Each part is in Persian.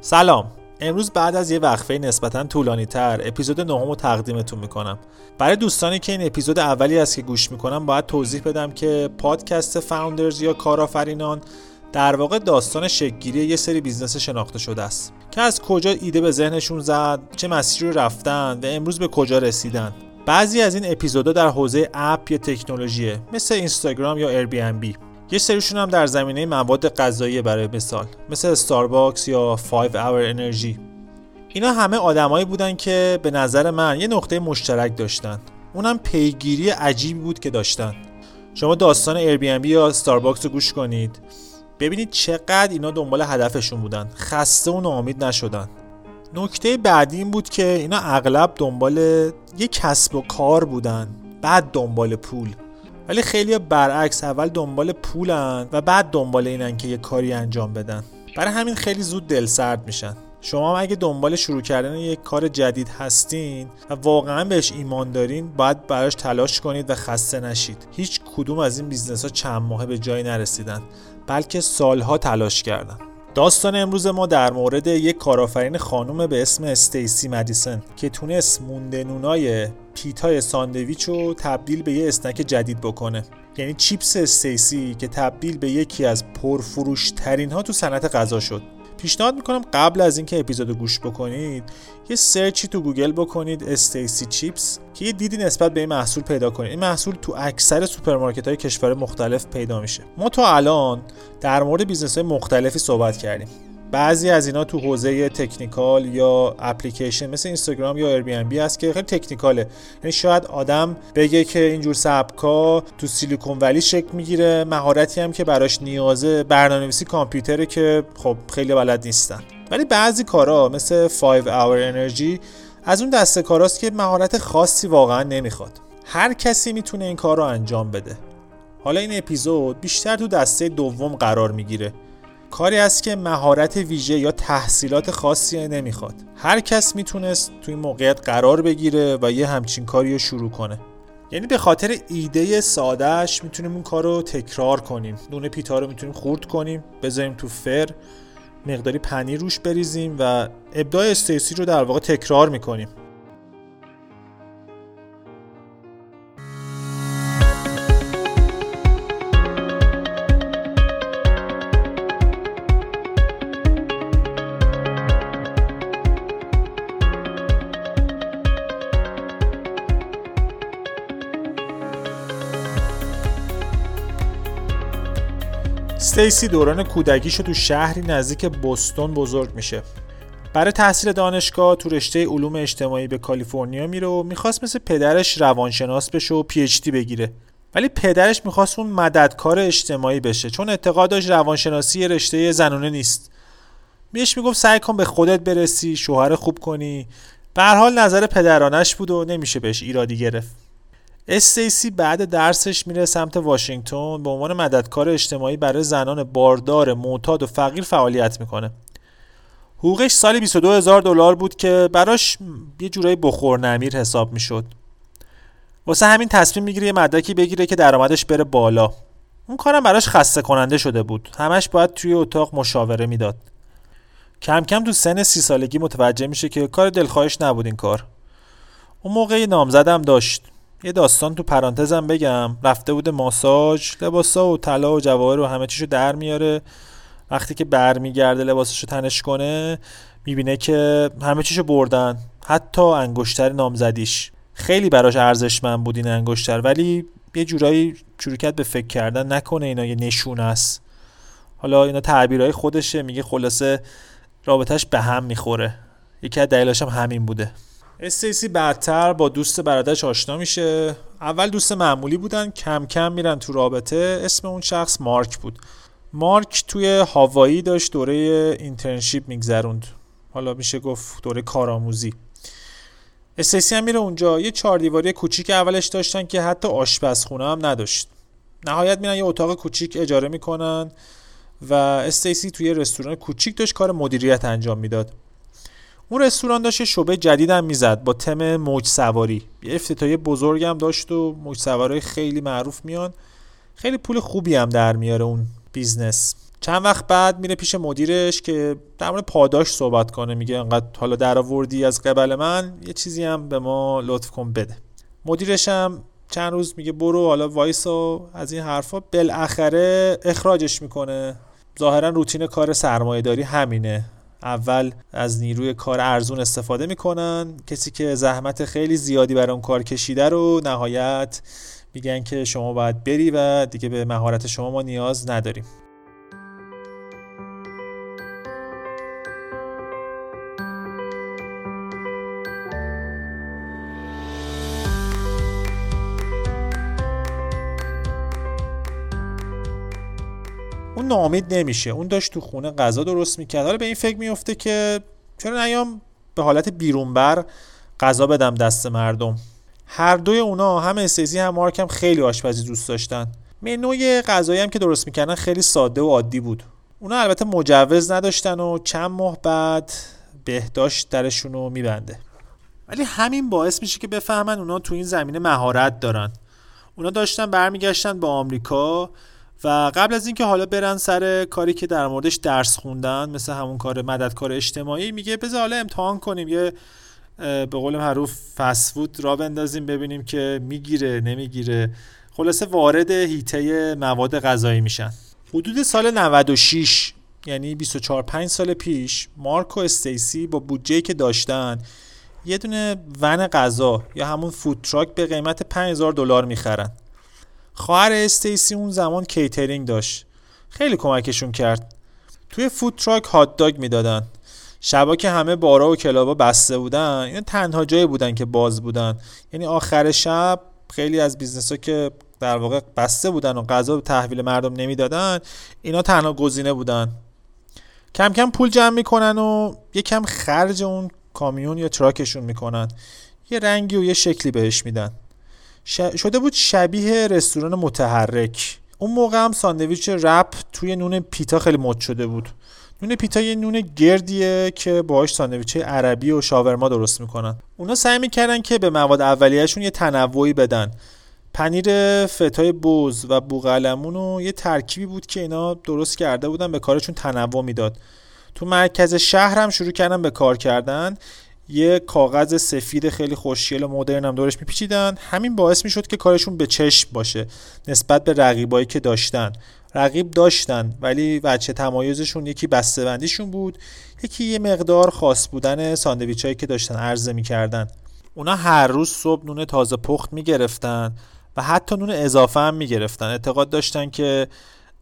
سلام. امروز بعد از یه وقفه نسبتا طولانی تر اپیزود نهم رو تقدیمتون می‌کنم. برای دوستانی که این اپیزود اولی است که گوش می‌کنن باید توضیح بدم که پادکست Founders یا کارآفرینان در واقع داستان شکل‌گیری یه سری business شناخته شده است. که از کجا ایده به ذهنشون زد چه مسیری رو رفتن و امروز به کجا رسیدن. بعضی از این اپیزودها در حوزه app یا تکنولوژیه مثل اینستاگرام یا بی یه سریشون هم در زمینه مواد غذایی برای مثال مثل استارباکس یا 5 Hour Energy. اینا همه آدمایی بودن که به نظر من یه نقطه مشترک داشتن. اونم پیگیری عجیبی بود که داشتن. شما داستان Airbnb یا استارباکس رو گوش کنید. ببینید چقدر اینا دنبال هدفشون بودن. خسته و ناامید نشدن. نکته بعدی این بود که اینا اغلب دنبال یه کسب و کار بودن. بعد دنبال پول. ولی خیلیا برعکس اول دنبال پولن و بعد دنبال اینن که یه کاری انجام بدن. برای همین خیلی زود دلسرد میشن. شما هم اگه دنبال شروع کردن یک کار جدید هستین و واقعا بهش ایمان دارین باید براش تلاش کنید و خسته نشید. هیچ کدوم از این business ها چند ماهه به جایی نرسیدن بلکه سالها تلاش کردن. داستان امروز ما در مورد یک کارآفرین خانم به اسم استیسی مدیسن که تونست مونده نونای پیتای ساندویچ رو تبدیل به یه snack جدید بکنه. یعنی چیپس استیسی که تبدیل به یکی از پرفروش ترین ها تو صنعت غذا شد. پیشنهاد می‌کنم قبل از اینکه اپیزودو گوش بکنید یه search ی تو گوگل بکنید Stacy's Chips که یه دیدی نسبت به این محصول پیدا کنید. این محصول تو اکثر سوپرمارکت های کشور مختلف پیدا میشه. ما تا الان در مورد business های مختلفی صحبت کردیم. بعضی از اینا تو حوزه technical یا اپلیکیشن مثل اینستاگرام یا بی هست که خیلی technical ه. یعنی شاید آدم بگه که اینجور سبکا تو سیلیکون ولی شکل می‌گیره مهارتی هم که براش نیازه برنامه‌نویسی کامپیوتره که خب خیلی بلد نیستن. ولی بعضی کارا مثل 5 hour energy از اون دسته کاراست که مهارت خاصی واقعا نمی‌خواد. هر کسی می‌تونه این کار رو انجام بده. حالا این اپیزود بیشتر تو دسته دوم قرار می‌گیره. کاری است که مهارت ویژه یا تحصیلات خاصی نمی‌خواد. هر کس می‌تونست توی موقعیت قرار بگیره و یه همچین کاری رو شروع کنه. یعنی به خاطر ایده سادهش می‌تونیم اون کار رو تکرار کنیم. نون پیتا رو می‌تونیم خورد کنیم بذاریم تو فر مقداری پنیر روش بریزیم و ابداع استیسی رو در واقع تکرار می‌کنیم. استیسی دوران کودکیشو تو شهری نزدیک بوستون بزرگ میشه. برای تحصیل دانشگاه تو رشته علوم اجتماعی به کالیفرنیا میره و می‌خواست مثل پدرش روانشناس بشه و پی بگیره. ولی پدرش می‌خواست اون مددکار اجتماعی بشه چون اعتقاد داشت روانشناسی رشته زنونه نیست. میش می‌گفت سعی کن به خودت برسی شوهر خوب کنی. به حال نظر پدرانش بود و نمیشه بهش ایرادی گرفت. استیسی بعد درسش میره سمت واشنگتن به عنوان مددکار اجتماعی برای زنان باردار معتاد و فقیر فعالیت می‌کنه. حقوقش سالی 22 هزار دلار بود که براش یه جورایی بخور نمیر حساب می‌شد. واسه همین تصمیم می‌گیره یه مدرکی بگیره که درآمدش بره بالا. اون کارم براش خسته کننده شده بود. همش باید توی اتاق مشاوره می‌داد. کم کم تو سن سی سالگی متوجه میشه که کار دلخواهش نبود این کار. اون موقع نامزدم داشت. یه داستان تو پرانتزم بگم. رفته بوده ماساژ لباسا و طلا و جواهر و همه چیشو در میاره. وقتی که برمیگرده لباسشو تنش کنه می‌بینه که همه چیشو بردن. حتی انگشتر نامزدیش. خیلی براش ارزشمند بود این انگشتر ولی یه جورایی شروع به فکر کردن. نکنه اینا یه نشون است. حالا اینا تعبیرهای خودشه میگه خلاصه رابطش به هم می‌خوره. یکی از دلیلاش هم همین بوده. استیسی بعدتر با دوست برادرش آشنا میشه. اول دوست معمولی بودن کم کم میرن تو رابطه. اسم اون شخص مارک بود. مارک توی هاوایی داشت دوره internship میگذروند. حالا میشه گفت دوره کارآموزی. استیسی هم میره اونجا. یه چهار دیواری کوچیک اولش داشتن که حتی آشپزخونه هم نداشت. نهایت میرن یه اتاق کوچیک اجاره می‌کنن و استیسی توی رستوران کوچیک داشت کار مدیریت انجام می‌داد. اون رستوران داشت شعبه جدیدم می‌زد با تم موج سواری یه افتتاحیه بزرگم داشت و موج سواری خیلی معروف میان. خیلی پول خوبی هم در میاره اون business. چند وقت بعد میره پیش مدیرش که در مورد پاداش صحبت کنه. میگه انقدر حالا درآوردی از قبل من یه چیزی هم به ما لطف کن بده. مدیرش هم چند روز میگه برو حالا وایس از این حرفا بالاخره اخراجش می‌کنه. ظاهرا روتین کار سرمایه داری همینه. اول از نیروی کار ارزون استفاده می‌کنن. کسی که زحمت خیلی زیادی برای اون کار کشیده رو نهایت میگن که شما باید بری و دیگه به مهارت شما ما نیاز نداریم. اون ناامید نمیشه. اون داشت تو خونه غذا درست می‌کرد. حالا به این فکر میفته که چرا نیام به حالت بیرونبر غذا بدم دست مردم. هر دوی اونا هم استیزی هم مارک هم خیلی آشپزی دوست داشتن. منوی غذایی هم که درست می‌کردن خیلی ساده و عادی بود. اونا البته مجوز نداشتن و چند ماه بعد بهداشت درشون رو میبنده. ولی همین باعث میشه که بفهمن اونا تو این زمینه مهارت دارن. اونا داشتن برمیگشتن با آمریکا. و قبل از اینکه حالا برن سر کاری که در موردش درس خوندن مثل همون کار مددکار اجتماعی میگه بذار حالا امتحان کنیم یه به قول معروف فسفود را بندازیم ببینیم که می‌گیره نمی‌گیره. خلاصه وارد هیته مواد غذایی میشن. حدود سال 96 یعنی 24 5 سال پیش مارک و استیسی با بودجه که داشتن یه دونه ون غذا یا همون food truck به قیمت 5000 دلار می‌خرن. خواهر استیسی اون زمان کیترینگ داشت. خیلی کمکشون کرد. توی food truck هات داگ می‌دادن. شبا که همه بارا و کلابا بسته بودن اینا تنها جایی بودن که باز بودن. یعنی آخر شب خیلی از business ها که در واقع بسته بودن و غذا به تحویل مردم نمی‌دادن اینا تنها گزینه بودن. کم کم پول جمع می‌کنن و یکم خرج اون کامیون یا truckشون می‌کنن. یه رنگی و یه شکلی بهش میدن. شده بود شبیه رستوران متحرک. اون موقع هم ساندویچ wrap توی نون پیتا خیلی مد شده بود. نون پیتا یه نون گردیه که باهاش ساندویچ عربی و شاورما درست می‌کنن. اونا سعی می‌کردن که به مواد اولیهشون یه تنوعی بدن. پنیر فتای بز و بوغلمون و یه ترکیبی بود که اینا درست کرده بودن به کارشون تنوع می‌داد. تو مرکز شهر هم شروع کردن به کار کردن. یه کاغذ سفید خیلی خوشگل و مدرن هم دورش میپیچیدن. همین باعث می‌شد که کارشون به چشم باشه نسبت به رقیبایی که داشتن. رقیب داشتن ولی وجه تمایزشون یکی بسته‌بندیشون بود یکی یه مقدار خاص بودن ساندویچایی که داشتن عرضه می‌کردن. اونا هر روز صبح نون تازه پخت می‌گرفتن و حتی نون اضافه هم می‌گرفتن. اعتقاد داشتن که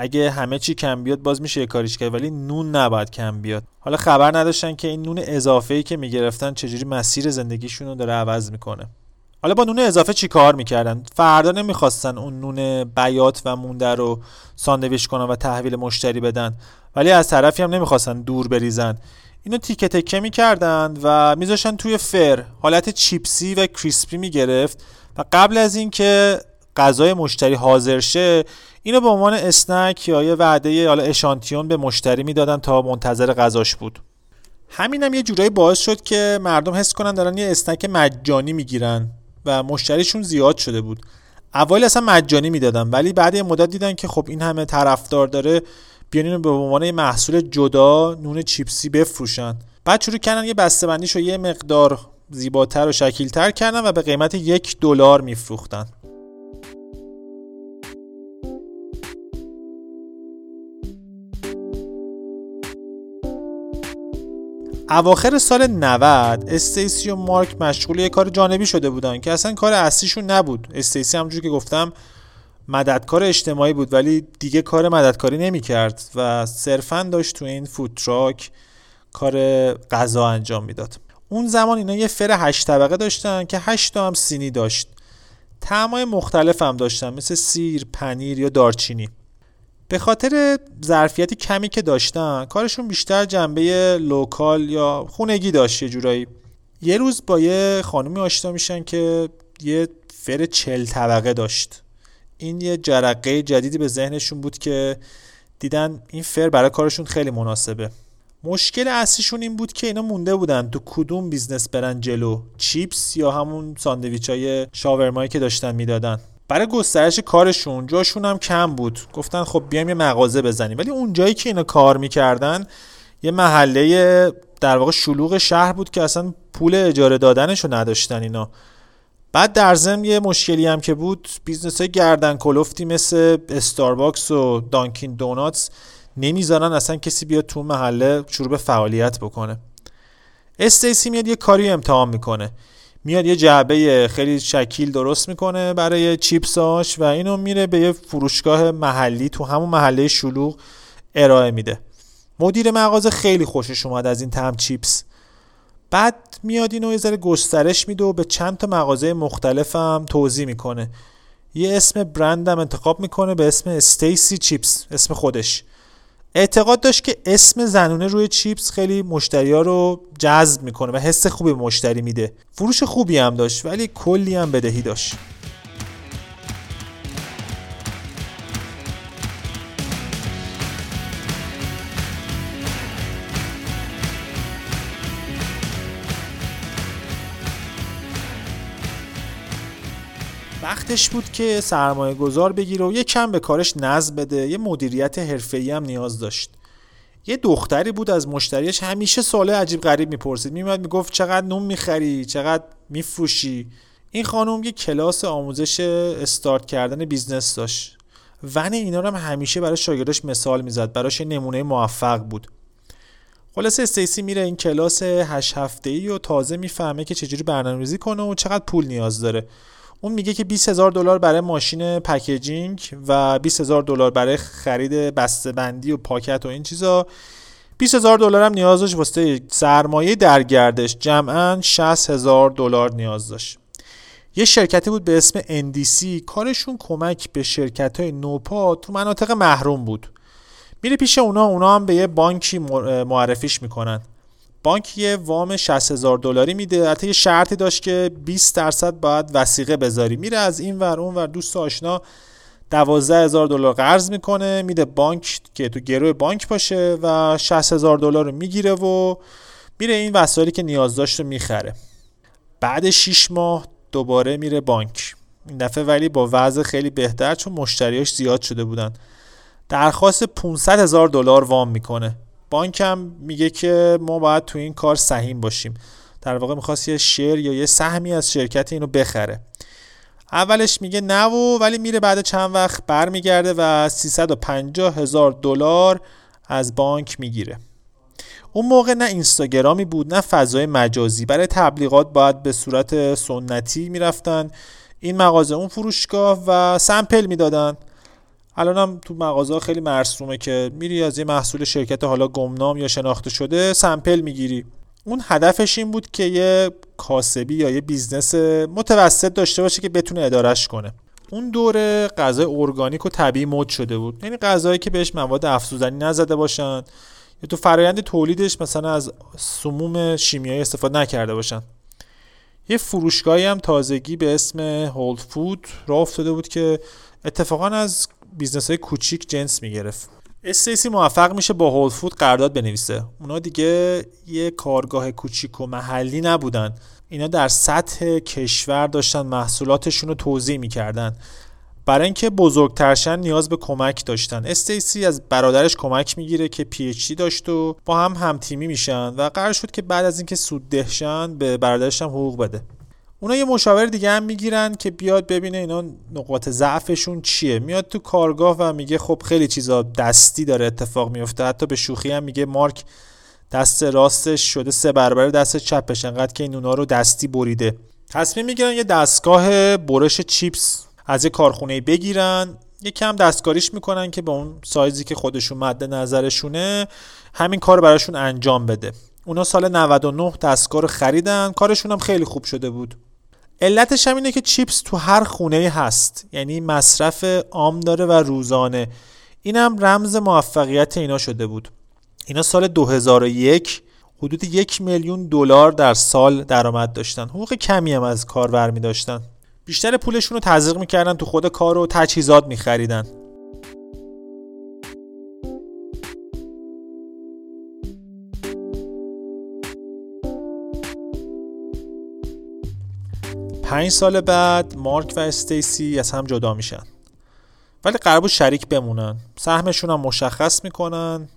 اگه همه چی کم بیاد باز میشه کاریش کرد ولی نون نباید کم بیاد. حالا خبر نداشتن که این نون اضافه ای که می‌گرفتن چجوری مسیر زندگیشون رو داره عوض می‌کنه. حالا با نون اضافه چی کار می‌کردن؟ فردا نمی‌خواستن اون نون بیات و مونده رو ساندویچ کنن و تحویل مشتری بدن ولی از طرفی هم نمی‌خواستن دور بریزن. اینو تیکه تیکه می‌کردن و میذاشن توی فر. حالت چیپسی و crispy می‌گرفت و قبل از اینکه غذای مشتری حاضر شه اینو به عنوان اسنک یا یه وعده حالا اشانتیون به مشتری می‌دادن تا منتظر غذاش بود. همینم هم یه جورایی باعث شد که مردم حس کنن دارن یه اسنک مجانی می‌گیرن و مشتریشون زیاد شده بود. اول اصلا مجانی می‌دادن ولی بعد یه مدت دیدن که خب این همه طرفدار داره بیان اینو به عنوان محصول جدا نون چیپسی بفروشن. بعد شروع کردن یه بسته‌بندیش رو یه مقدار زیباتر و شکیلتر کردن و به قیمت یک دلار میفروختن. اواخر سال 90 استیسی و مارک مشغول یه کار جانبی شده بودن که اصلا کار اصلیشون نبود. استیسی همونجور که گفتم مددکار اجتماعی بود ولی دیگه کار مددکاری نمی کرد و صرفا داشت تو این food truck کار غذا انجام می‌داد. اون زمان اینا یه فر هشت طبقه داشتن که هشت هم سینی داشت. طعمای مختلف هم داشتن مثل سیر، پنیر یا دارچینی. به خاطر ظرفیت کمی که داشتن کارشون بیشتر جنبه local یا خونگی داشت یه جورایی. یه روز با یه خانومی آشنا میشن که یه فر چل طبقه داشت. این یه جرقه جدیدی به ذهنشون بود که دیدن این فر برای کارشون خیلی مناسبه. مشکل اصلیشون این بود که اینا مونده بودن تو کدوم business برن جلو چیپس یا همون ساندویچ های شاورمایی که داشتن می‌دادن. برای گسترش کارشون جاشون هم کم بود. گفتن خب بیایم یه مغازه بزنیم. ولی اون جایی که اینا کار می‌کردن یه محله در واقع شلوغ شهر بود که اصلا پول اجاره دادنش رو نداشتن اینا. بعد در ضمن یه مشکلی هم که بود business های گردن کلفتی مثل Starbucks و Dunkin' Donuts نمی‌ذارن اصلا کسی بیاد تو محله شروع به فعالیت بکنه. استیسی میاد یه کاری امتحان می‌کنه. میاد یه جعبه خیلی شکیل درست می‌کنه برای چیپساش و اینو میره به یه فروشگاه محلی تو همون محله شلوغ ارائه میده. مدیر مغازه خیلی خوشش اومد از این تم چیپس. بعد میاد اینو یه ذره گسترش میده و به چند تا مغازه مختلفم توضیح می‌کنه. یه اسم برندم انتخاب می‌کنه به اسم استیسی چیپس اسم خودش. اعتقاد داشت که اسم زنونه روی چیپس خیلی مشتری ها رو جذب می‌کنه و حس خوبی مشتری میده. فروش خوبی هم داشت ولی کلی هم بدهی داشت. وقتش بود که سرمایه گذار بگیره و یه کم به کارش نظم بده. یه مدیریت حرفه‌ای هم نیاز داشت. یه دختری بود از مشتریش همیشه سوال عجیب غریب می‌پرسید. میومد می‌گفت چقدر نون می‌خری؟ چقدر میفروشی؟ این خانم یه کلاس آموزش استارت کردن business داشت. ون اینا رو هم همیشه برای شاگردش مثال می‌زد. براش نمونه موفق بود. خلاصه استیسی میره این کلاس 8 هفته ای و تازه می‌فهمه که چجوری برنامه‌ریزی کنه و چقدر پول نیاز داره. اون میگه که 20 هزار دلار برای ماشین packaging و 20 هزار دلار برای خرید بسته بندی و پاکت و این چیزا. 20 هزار دلار هم نیاز داشت واسه سرمایه در گردش. جمعا 60 هزار دلار نیاز داشت. یه شرکتی بود به اسم NDC کارشون کمک به شرکت های نوپا تو مناطق محروم بود. میره پیش اونا اونا هم به یه بانکی معرفیش می‌کنن. بانک یه وام 60 هزار دلاری میده. حتی یه شرطی داشت که 20 درصد باید وثیقه بذاری. میره از این ور اون ور. دوست آشنا 12 هزار دلار قرض می‌کنه. میده بانک که تو گروه بانک باشه و 60 هزار دلار رو می‌گیره و میره این وسایلی که نیاز داشت رو می‌خره. بعد 6 ماه دوباره میره بانک. این دفعه ولی با وضع خیلی بهتر چون مشتریاش زیاد شده بودن. درخواست 500 هزار دلار وام می‌کنه. بانک هم میگه که ما باید تو این کار سهیم باشیم. در واقع می‌خواست یه شیر یا یه سهمی از شرکت اینو بخره. اولش میگه نه و ولی میره بعد چند وقت برمیگرده و 350 هزار دلار از بانک می‌گیره. اون موقع نه اینستاگرامی بود نه فضای مجازی. برای تبلیغات باید به صورت سنتی می‌رفتن. این مغازه اون فروشگاه و سمپل می‌دادن. الانم تو مغازه خیلی مرسومه که میری از یه محصول شرکت حالا گمنام یا شناخته شده سمپل می‌گیری. اون هدفش این بود که یه کاسبی یا یه business متوسط داشته باشه که بتونه ادارش کنه. اون دوره غذای ارگانیک و طبیعی مد شده بود. یعنی غذایی که بهش مواد افزودنی نزده باشن یا تو فرایند تولیدش مثلا از سموم شیمیایی استفاده نکرده باشن. یه فروشگاهی هم تازگی به اسم Whole Foods راه افتاده بود که اتفاقا از business های کوچیک جنس می‌گرفت. استیسی موفق میشه با Whole Foods قرارداد بنویسه. اونا دیگه یه کارگاه کوچیک و محلی نبودن. اینا در سطح کشور داشتن محصولاتشون رو توضیح می‌کردن. برای اینکه بزرگترشن نیاز به کمک داشتن. استیسی از برادرش کمک می‌گیره که پی اچ داشت و با هم هم تیمی میشن و قرار شد که بعد از اینکه سود دهشن به برادرش هم حقوق بده. اونا یه مشاور دیگه هم می‌گیرن که بیاد ببینه اینا نقاط ضعفشون چیه. میاد تو کارگاه و میگه خب خیلی چیزا دستی داره اتفاق میفته. حتی به شوخی هم میگه مارک دست راستش شده سه برابر دست چپش. انقدر که این اونا رو دستی بریده. تصمیم می‌گیرن یه دستگاه برش چیپس از یه کارخونه بگیرن. یه کم دستکاریش می‌کنن که به اون سایزی که خودشون مد نظرشونه همین کار براشون انجام بده. اونا سال 99 دستگاه رو خریدن. کارشون هم خیلی خوب شده بود. علتش هم اینه که چیپس تو هر خونه هست. یعنی مصرف عام داره و روزانه. اینم رمز موفقیت اینا شده بود. اینا سال 2001 حدود یک میلیون دلار در سال درآمد داشتن. حقوق کمی هم از کار برمی داشتن بیشتر پولشون رو تزریق می‌کردن تو خود کار و تجهیزات میخریدن. پنج سال بعد مارک و استیسی از هم جدا میشن. ولی قرار بود شریک بمونن. سهمشون هم مشخص می‌کنن.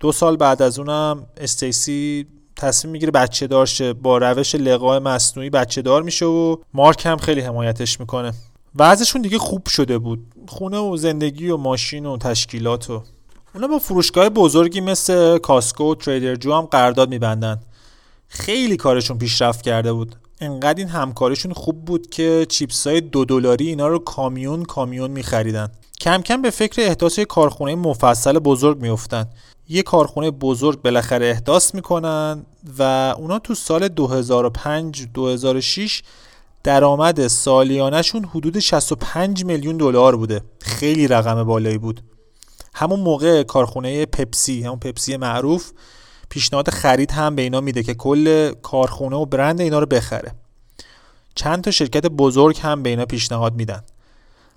دو سال بعد از اونم استیسی تصمیم می‌گیره بچه دارشه با روش لقاء مصنوعی بچه دار میشه و مارک هم خیلی حمایتش می‌کنه. وضعشون دیگه خوب شده بود. خونه و زندگی و ماشین و تشکیلات و اونا با فروشگاه بزرگی مثل کاسکو و تریدر جو هم قرارداد میبندن. خیلی کارشون پیشرفت کرده بود. انقدر این همکاریشون خوب بود که چیپس های دو دلاری اینا رو کامیون کامیون میخریدن. کم کم به فکر احداث کارخونه مفصل بزرگ میافتن. یه کارخونه بزرگ بالاخره احداث می‌کنن و اونا تو سال 2005 2006 درآمد سالیانشون حدود 65 میلیون دلار بوده. خیلی رقم بالایی بود. همون موقع کارخونه پپسی همون پپسی معروف پیشنهاد خرید هم به اینا میده که کل کارخونه و برند اینا رو بخره. چند تا شرکت بزرگ هم به اینا پیشنهاد میدن.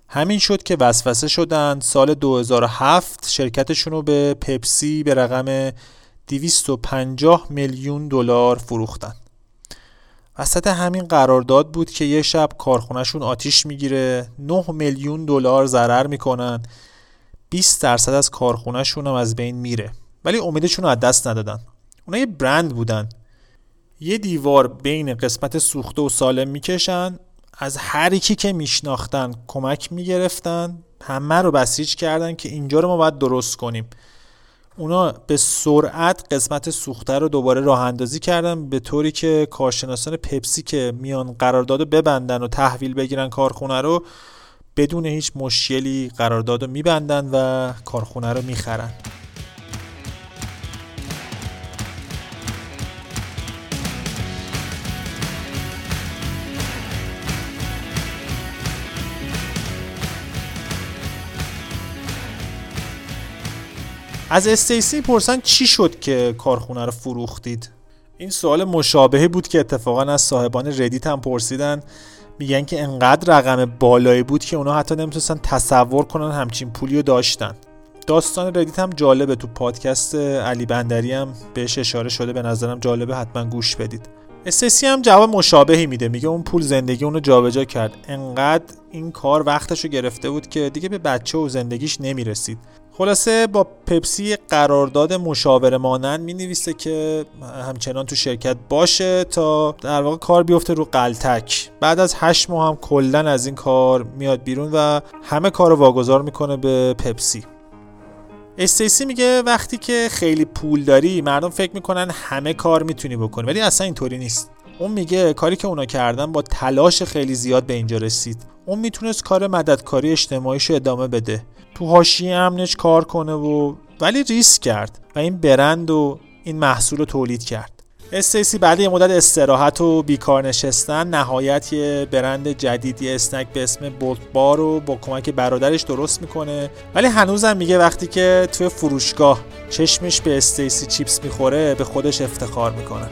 همین شد که وسوسه شدن. سال 2007 شرکتشون رو به پپسی به رقم 250 میلیون دلار فروختن. وسط همین قرارداد بود که یه شب کارخونهشون آتیش می‌گیره 9 میلیون دلار ضرر می‌کنن 20 درصد از کارخونهشون هم از بین میره. ولی امیدشون رو از دست ندادن. اونا یه برند بودن. یه دیوار بین قسمت سوخته و سالم می‌کشن از هر کی که میشناختن کمک می‌گرفتن همه رو بسیج کردن که اینجا رو ما باید درست کنیم. اونا به سرعت قسمت سوخته رو دوباره راه اندازی کردن به طوری که کارشناسان پپسی که میان قرارداد ببندن و تحویل بگیرن کارخونه رو بدون هیچ مشکلی قرارداد رو میبندن و کارخونه رو می‌خرن. از استیسی پرسیدن چی شد که کارخونه رو فروختید؟ این سوال مشابهی بود که اتفاقا از صاحبان Reddit هم پرسیدن. میگن که انقدر رقم بالایی بود که اونا حتی نمی‌تونستن تصور کنن همچین پولی رو داشتن. داستان Reddit هم جالبه. تو پادکست علی بندری هم بهش اشاره شده. به نظرم جالبه. حتما گوش بدید. استیسی هم جواب مشابهی میده. میگه اون پول زندگی اونو جابجا کرد. انقدر این کار وقتشو گرفته بود که دیگه به بچه و زندگیش نمی‌رسید. خلاصه با پپسی قرارداد مشاوره مانند می نویسه که همچنان تو شرکت باشه تا در واقع کار بیفته رو قلتک. بعد از هشت ماه هم کلا از این کار میاد بیرون و همه کار رو واگذار می‌کنه به پپسی. استیسی میگه وقتی که خیلی پول داری مردم فکر می‌کنن همه کار می‌تونی بکنی ولی اصلا اینطوری نیست. اون میگه کاری که اونا کردن با تلاش خیلی زیاد به اینجا رسید. اون می‌تونست کار مددکاری اجتماعیش ادامه بده. تو حاشیه امنش کار کنه و ولی ریسک کرد و این برند و این محصول رو تولید کرد. استیسی بعد یه مدت استراحت و بیکار نشستن نهایت یه برند جدیدی اسنک به اسم بولت بار رو با کمک برادرش درست می‌کنه. ولی هنوزم میگه وقتی که توی فروشگاه چشمش به استیسی چیپس می‌خوره به خودش افتخار می‌کنه.